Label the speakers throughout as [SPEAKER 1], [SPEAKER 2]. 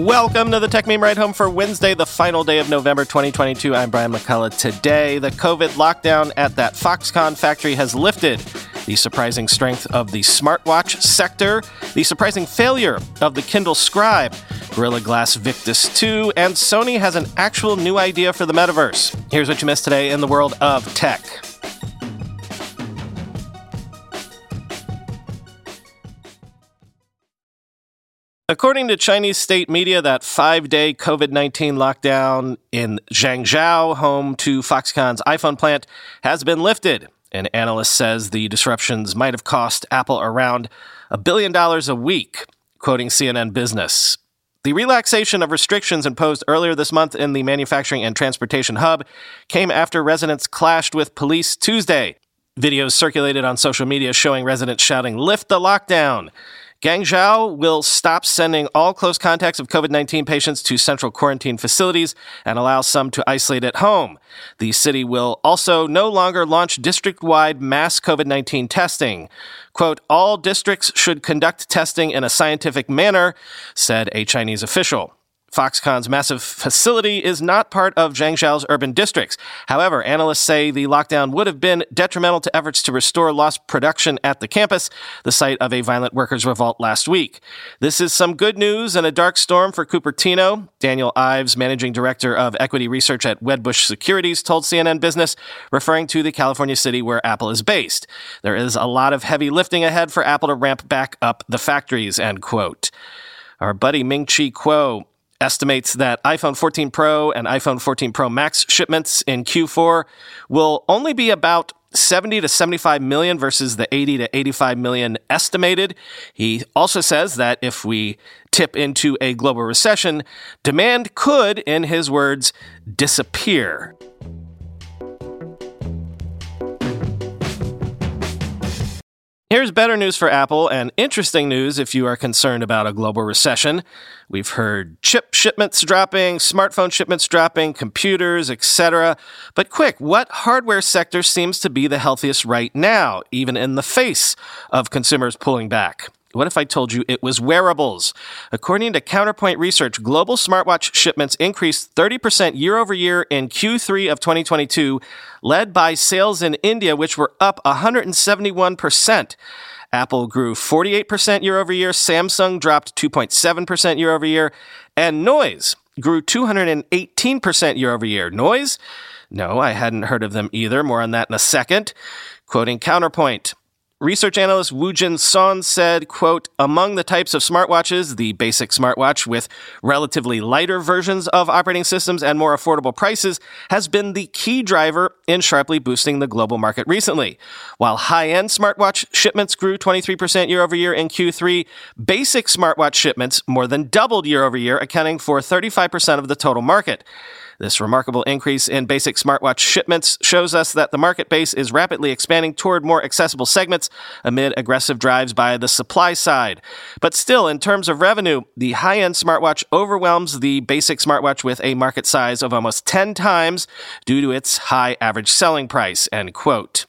[SPEAKER 1] Welcome to the Techmeme Ride Home for Wednesday, the final day of November 2022. I'm Brian McCullough. Today, the COVID lockdown at that Foxconn factory has lifted. The surprising strength of the smartwatch sector, the surprising failure of the Kindle Scribe, Gorilla Glass Victus 2, and Sony has an actual new idea for the metaverse. Here's what you missed today in the world of tech. According to Chinese state media, that five day COVID 19 lockdown in Zhengzhou, home to Foxconn's iPhone plant, has been lifted. An analyst says the disruptions might have cost Apple around a billion dollars a week, quoting CNN Business. The relaxation of restrictions imposed earlier this month in the manufacturing and transportation hub came after residents clashed with police Tuesday. Videos circulated on social media showing residents shouting, Lift the lockdown! Guangzhou will stop sending all close contacts of COVID 19 patients to central quarantine facilities and allow some to isolate at home. The city will also no longer launch district wide mass COVID 19 testing. Quote, all districts should conduct testing in a scientific manner, said a Chinese official. Foxconn's massive facility is not part of Zhengzhou's urban districts. However, analysts say the lockdown would have been detrimental to efforts to restore lost production at the campus, the site of a violent workers' revolt last week. This is some good news and a dark storm for Cupertino. Daniel Ives, managing director of equity research at Wedbush Securities, told CNN Business, referring to the California city where Apple is based. There is a lot of heavy lifting ahead for Apple to ramp back up the factories, end quote. Our buddy Ming Chi Kuo estimates that iPhone 14 Pro and iPhone 14 Pro Max shipments in Q4 will only be about 70 to 75 million versus the 80 to 85 million estimated. He also says that if we tip into a global recession, demand could, in his words, disappear. Here's better news for Apple and interesting news if you are concerned about a global recession. We've heard chip shipments dropping, smartphone shipments dropping, computers, etc. But quick, what hardware sector seems to be the healthiest right now, even in the face of consumers pulling back? What if I told you it was wearables? According to Counterpoint Research, global smartwatch shipments increased 30% year over year in Q3 of 2022, led by sales in India, which were up 171%. Apple grew 48% year over year, Samsung dropped 2.7% year over year, and Noise grew 218% year over year. Noise? No, I hadn't heard of them either. More on that in a second. Quoting Counterpoint. Research analyst Woojin Son said, quote, among the types of smartwatches, the basic smartwatch with relatively lighter versions of operating systems and more affordable prices has been the key driver in sharply boosting the global market recently. While high-end smartwatch shipments grew 23% year over year in Q3, basic smartwatch shipments more than doubled year over year, accounting for 35% of the total market. This remarkable increase in basic smartwatch shipments shows us that the market base is rapidly expanding toward more accessible segments amid aggressive drives by the supply side. But still, in terms of revenue, the high end smartwatch overwhelms the basic smartwatch with a market size of almost 10 times due to its high average selling price. End quote.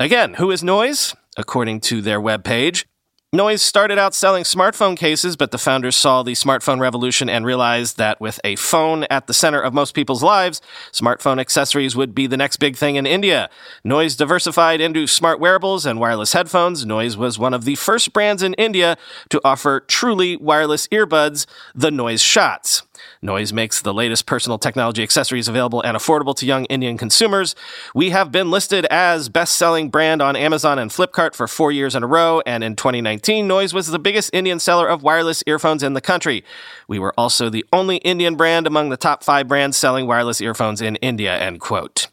[SPEAKER 1] Again, who is Noise? According to their webpage, Noise started out selling smartphone cases, but the founders saw the smartphone revolution and realized that with a phone at the center of most people's lives, smartphone accessories would be the next big thing in India. Noise diversified into smart wearables and wireless headphones. Noise was one of the first brands in India to offer truly wireless earbuds, the Noise Shots. Noise makes the latest personal technology accessories available and affordable to young Indian consumers. We have been listed as best selling brand on Amazon and Flipkart for four years in a row, and in 2019, Noise was the biggest Indian seller of wireless earphones in the country. We were also the only Indian brand among the top five brands selling wireless earphones in India, end quote.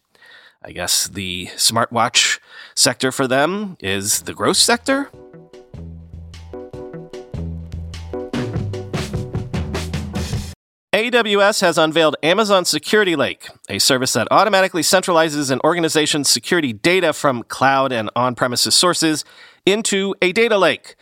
[SPEAKER 1] I guess the smartwatch sector for them is the growth sector? AWS has unveiled Amazon Security Lake, a service that automatically centralizes an organization's security data from cloud and on premises sources into a data lake.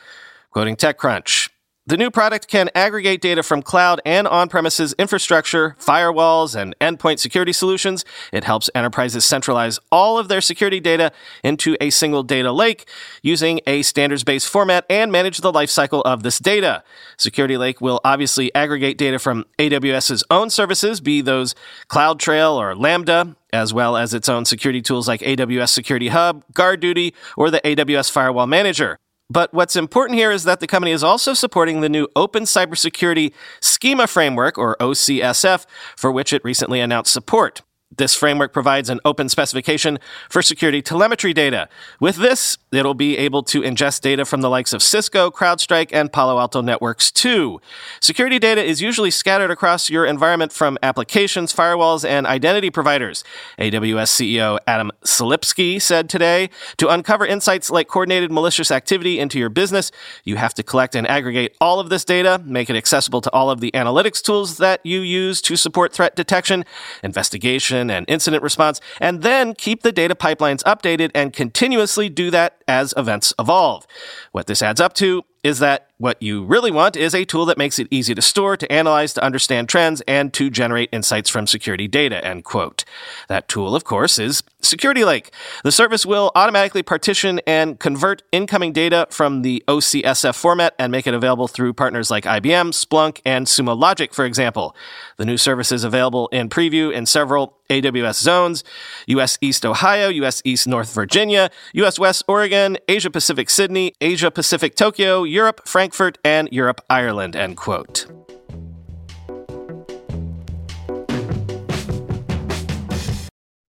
[SPEAKER 1] Quoting TechCrunch, The new product can aggregate data from cloud and on premises infrastructure, firewalls, and endpoint security solutions. It helps enterprises centralize all of their security data into a single data lake using a standards based format and manage the lifecycle of this data. Security Lake will obviously aggregate data from AWS's own services, be those CloudTrail or Lambda, as well as its own security tools like AWS Security Hub, GuardDuty, or the AWS Firewall Manager. But what's important here is that the company is also supporting the new Open Cybersecurity Schema Framework, or OCSF, for which it recently announced support. This framework provides an open specification for security telemetry data. With this, it'll be able to ingest data from the likes of Cisco, CrowdStrike, and Palo Alto networks too. Security data is usually scattered across your environment from applications, firewalls, and identity providers. AWS CEO Adam Selipsky said today to uncover insights like coordinated malicious activity into your business, you have to collect and aggregate all of this data, make it accessible to all of the analytics tools that you use to support threat detection, investigation, and incident response, and then keep the data pipelines updated and continuously do that as events evolve. What this adds up to is that what you really want is a tool that makes it easy to store, to analyze, to understand trends, and to generate insights from security data, end quote. That tool, of course, is Security Lake. The service will automatically partition and convert incoming data from the OCSF format and make it available through partners like IBM, Splunk, and Sumo Logic, for example. The new service is available in preview in several AWS zones US East Ohio, US East North Virginia, US West Oregon, Asia Pacific Sydney, Asia Pacific Tokyo, Europe, Frankfurt, and Europe, Ireland, end quote.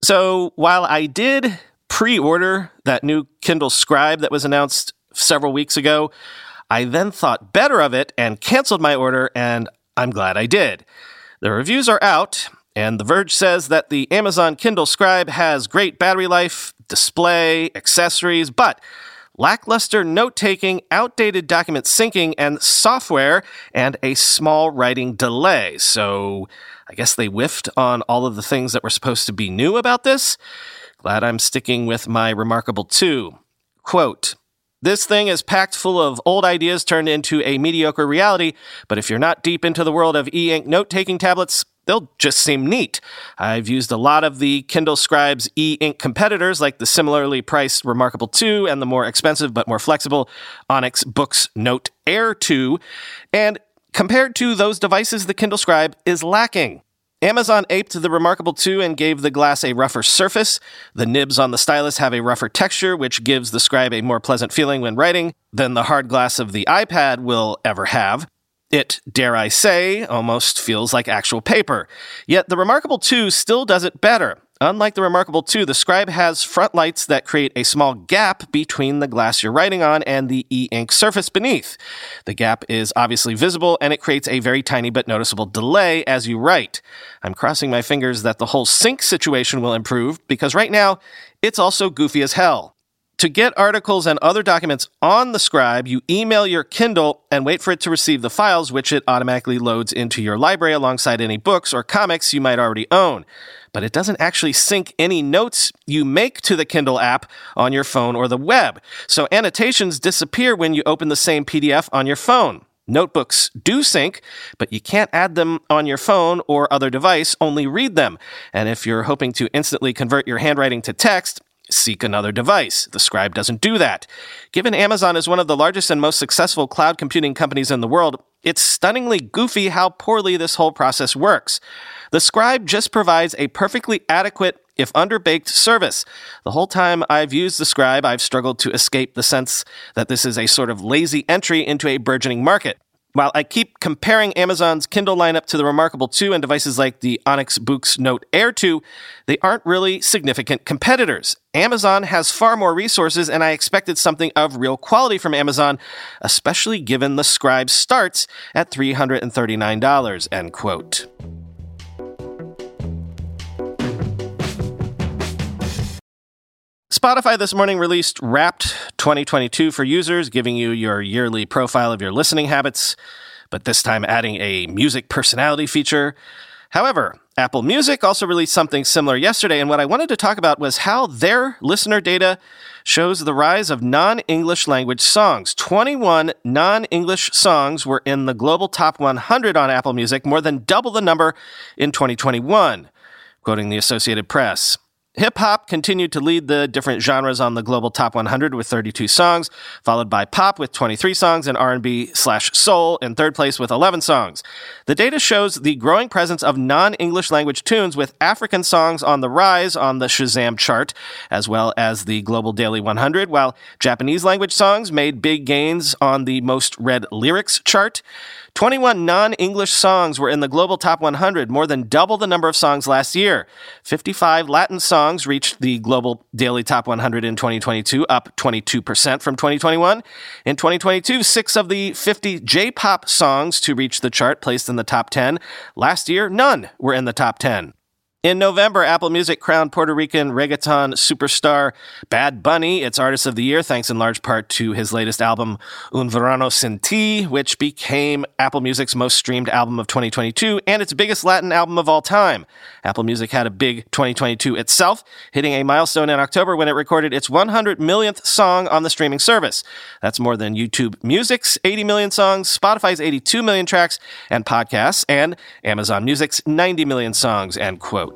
[SPEAKER 1] So while I did pre order that new Kindle Scribe that was announced several weeks ago, I then thought better of it and canceled my order, and I'm glad I did. The reviews are out, and The Verge says that the Amazon Kindle Scribe has great battery life, display, accessories, but lackluster note taking, outdated document syncing, and software, and a small writing delay. So I guess they whiffed on all of the things that were supposed to be new about this. Glad I'm sticking with my Remarkable 2. Quote, this thing is packed full of old ideas turned into a mediocre reality, but if you're not deep into the world of e ink note taking tablets, they'll just seem neat. I've used a lot of the Kindle Scribe's e ink competitors, like the similarly priced Remarkable 2 and the more expensive but more flexible Onyx Boox Note Air 2. And compared to those devices, the Kindle Scribe is lacking. Amazon aped the Remarkable 2 and gave the glass a rougher surface. The nibs on the stylus have a rougher texture, which gives the scribe a more pleasant feeling when writing than the hard glass of the iPad will ever have. It, dare I say, almost feels like actual paper. Yet the Remarkable 2 still does it better. Unlike the Remarkable 2, the Scribe has front lights that create a small gap between the glass you're writing on and the e ink surface beneath. The gap is obviously visible and it creates a very tiny but noticeable delay as you write. I'm crossing my fingers that the whole sync situation will improve because right now it's also goofy as hell. To get articles and other documents on the Scribe, you email your Kindle and wait for it to receive the files, which it automatically loads into your library alongside any books or comics you might already own. But it doesn't actually sync any notes you make to the Kindle app on your phone or the web. So annotations disappear when you open the same PDF on your phone. Notebooks do sync, but you can't add them on your phone or other device, only read them. And if you're hoping to instantly convert your handwriting to text, seek another device. The Scribe doesn't do that. Given Amazon is one of the largest and most successful cloud computing companies in the world, it's stunningly goofy how poorly this whole process works. The Scribe just provides a perfectly adequate, if underbaked, service. The whole time I've used the Scribe, I've struggled to escape the sense that this is a sort of lazy entry into a burgeoning market. While I keep comparing Amazon's Kindle lineup to the Remarkable 2 and devices like the Onyx Boox Note Air 2, they aren't really significant competitors. Amazon has far more resources, and I expected something of real quality from Amazon, especially given the Scribe starts at $339, end quote. Spotify this morning released Wrapped 2022 for users, giving you your yearly profile of your listening habits, but this time adding a music personality feature. However, Apple Music also released something similar yesterday, and what I wanted to talk about was how their listener data shows the rise of non English language songs. 21 non English songs were in the global top 100 on Apple Music, more than double the number in 2021, quoting the Associated Press. Hip hop continued to lead the different genres on the global top 100 with 32 songs, followed by pop with 23 songs and R&B slash soul in third place with 11 songs. The data shows the growing presence of non-English language tunes with African songs on the rise on the Shazam chart, as well as the global daily 100, while Japanese language songs made big gains on the most read lyrics chart. 21 non English songs were in the global top 100, more than double the number of songs last year. 55 Latin songs reached the global daily top 100 in 2022, up 22% from 2021. In 2022, six of the 50 J pop songs to reach the chart placed in the top 10. Last year, none were in the top 10. In November, Apple Music crowned Puerto Rican reggaeton superstar Bad Bunny its Artist of the Year, thanks in large part to his latest album, Un Verano Sin Ti, which became Apple Music's most streamed album of 2022 and its biggest Latin album of all time. Apple Music had a big 2022 itself, hitting a milestone in October when it recorded its 100 millionth song on the streaming service. That's more than YouTube Music's 80 million songs, Spotify's 82 million tracks and podcasts, and Amazon Music's 90 million songs, end quote.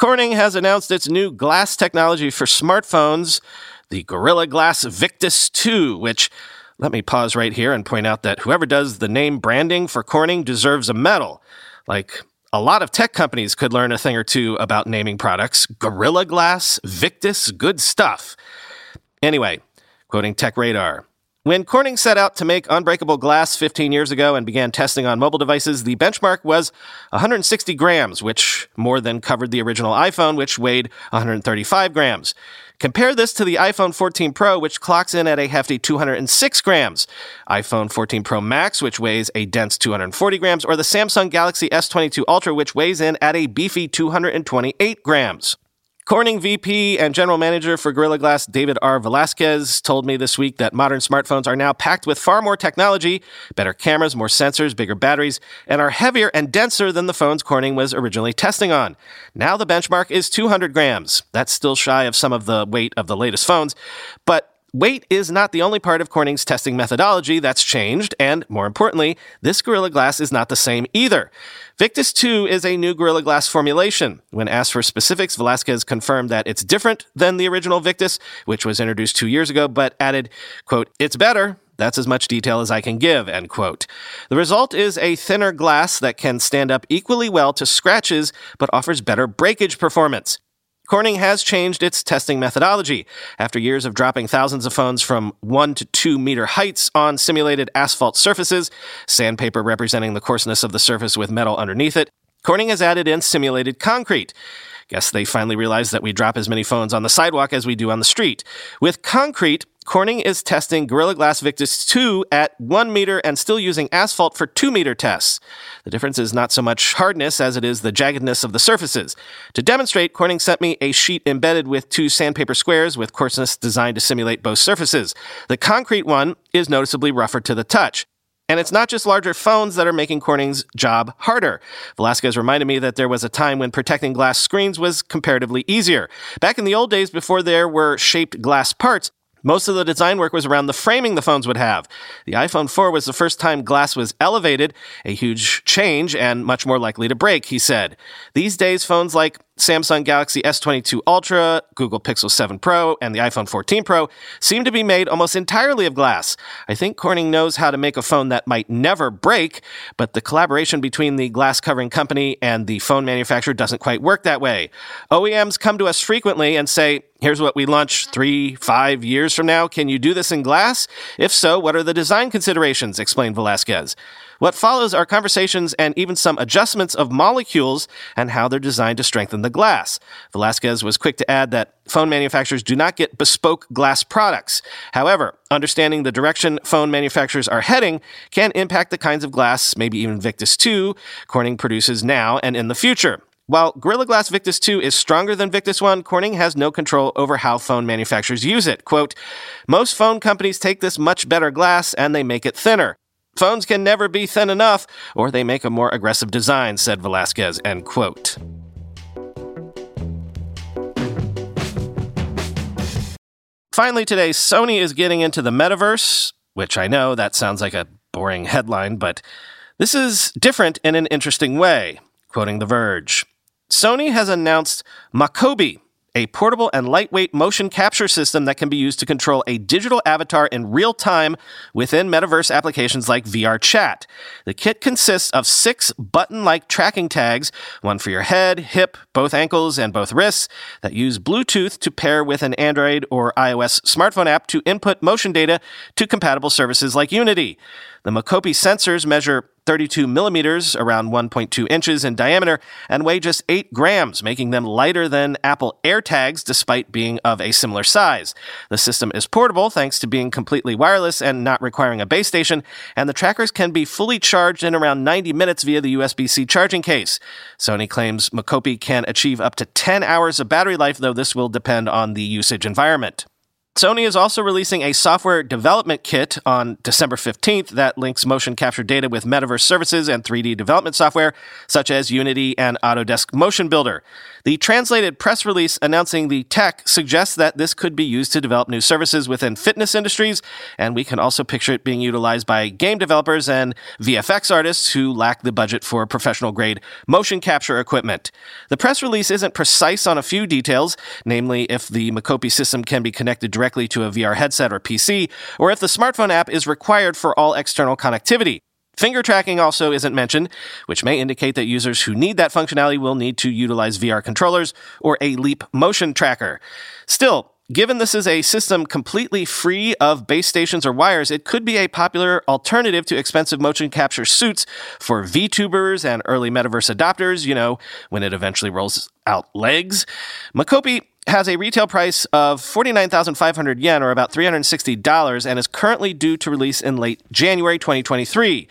[SPEAKER 1] Corning has announced its new glass technology for smartphones, the Gorilla Glass Victus 2, which let me pause right here and point out that whoever does the name branding for Corning deserves a medal. Like, a lot of tech companies could learn a thing or two about naming products. Gorilla Glass, Victus, good stuff. Anyway, quoting Tech Radar. When Corning set out to make unbreakable glass 15 years ago and began testing on mobile devices, the benchmark was 160 grams, which more than covered the original iPhone, which weighed 135 grams. Compare this to the iPhone 14 Pro, which clocks in at a hefty 206 grams, iPhone 14 Pro Max, which weighs a dense 240 grams, or the Samsung Galaxy S22 Ultra, which weighs in at a beefy 228 grams. Corning VP and General Manager for Gorilla Glass David R. Velasquez told me this week that modern smartphones are now packed with far more technology, better cameras, more sensors, bigger batteries, and are heavier and denser than the phones Corning was originally testing on. Now the benchmark is 200 grams. That's still shy of some of the weight of the latest phones, but Weight is not the only part of Corning's testing methodology that's changed, and more importantly, this Gorilla Glass is not the same either. Victus 2 is a new Gorilla Glass formulation. When asked for specifics, Velasquez confirmed that it's different than the original Victus, which was introduced two years ago, but added, quote, it's better, that's as much detail as I can give, end quote. The result is a thinner glass that can stand up equally well to scratches, but offers better breakage performance. Corning has changed its testing methodology. After years of dropping thousands of phones from one to two meter heights on simulated asphalt surfaces, sandpaper representing the coarseness of the surface with metal underneath it, Corning has added in simulated concrete. Guess they finally realized that we drop as many phones on the sidewalk as we do on the street. With concrete, Corning is testing Gorilla Glass Victus 2 at 1 meter and still using asphalt for 2 meter tests. The difference is not so much hardness as it is the jaggedness of the surfaces. To demonstrate, Corning sent me a sheet embedded with two sandpaper squares with coarseness designed to simulate both surfaces. The concrete one is noticeably rougher to the touch. And it's not just larger phones that are making Corning's job harder. Velasquez reminded me that there was a time when protecting glass screens was comparatively easier. Back in the old days, before there were shaped glass parts, most of the design work was around the framing the phones would have. The iPhone 4 was the first time glass was elevated, a huge change and much more likely to break, he said. These days, phones like Samsung Galaxy S22 Ultra, Google Pixel 7 Pro, and the iPhone 14 Pro seem to be made almost entirely of glass. I think Corning knows how to make a phone that might never break, but the collaboration between the glass covering company and the phone manufacturer doesn't quite work that way. OEMs come to us frequently and say, Here's what we launch three, five years from now. Can you do this in glass? If so, what are the design considerations? explained Velasquez. What follows are conversations and even some adjustments of molecules and how they're designed to strengthen the glass. Velasquez was quick to add that phone manufacturers do not get bespoke glass products. However, understanding the direction phone manufacturers are heading can impact the kinds of glass, maybe even Victus 2, Corning produces now and in the future. While Gorilla Glass Victus 2 is stronger than Victus 1, Corning has no control over how phone manufacturers use it. Quote, most phone companies take this much better glass and they make it thinner. Phones can never be thin enough, or they make a more aggressive design, said Velasquez, end quote. Finally, today, Sony is getting into the metaverse, which I know that sounds like a boring headline, but this is different in an interesting way. Quoting The Verge Sony has announced Mocopi, a portable and lightweight motion capture system that can be used to control a digital avatar in real time within metaverse applications like VR Chat. The kit consists of six button like tracking tags, one for your head, hip, both ankles, and both wrists, that use Bluetooth to pair with an Android or iOS smartphone app to input motion data to compatible services like Unity. The Mocopi sensors measure 32 millimeters, around 1.2 inches in diameter, and weigh just 8 grams, making them lighter than Apple AirTags despite being of a similar size. The system is portable thanks to being completely wireless and not requiring a base station, and the trackers can be fully charged in around 90 minutes via the USB C charging case. Sony claims Mocopi can achieve up to 10 hours of battery life, though this will depend on the usage environment. Sony is also releasing a software development kit on December 15th that links motion capture data with metaverse services and 3D development software such as Unity and Autodesk Motion Builder. The translated press release announcing the tech suggests that this could be used to develop new services within fitness industries, and we can also picture it being utilized by game developers and VFX artists who lack the budget for professional grade motion capture equipment. The press release isn't precise on a few details, namely if the Mocopi system can be connected directly to a VR headset or PC, or if the smartphone app is required for all external connectivity. Finger tracking also isn't mentioned, which may indicate that users who need that functionality will need to utilize VR controllers or a Leap motion tracker. Still, Given this is a system completely free of base stations or wires, it could be a popular alternative to expensive motion capture suits for VTubers and early metaverse adopters, you know, when it eventually rolls out legs. Mocopi has a retail price of 49,500 yen, or about $360, and is currently due to release in late January 2023.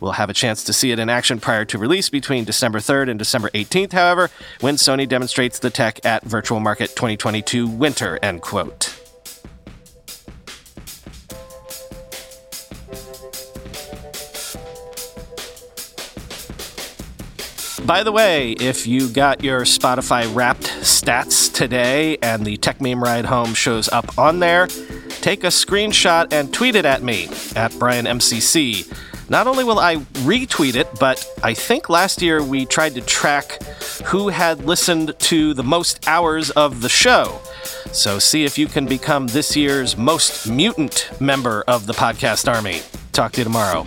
[SPEAKER 1] We'll have a chance to see it in action prior to release between December 3rd and December 18th, however, when Sony demonstrates the tech at Virtual Market 2022 Winter, end quote. By the way, if you got your Spotify wrapped stats today and the Techmeme Ride Home shows up on there, take a screenshot and tweet it at me at BrianMCC. Not only will I retweet it, but I think last year we tried to track who had listened to the most hours of the show. So see if you can become this year's most mutant member of the podcast army. Talk to you tomorrow.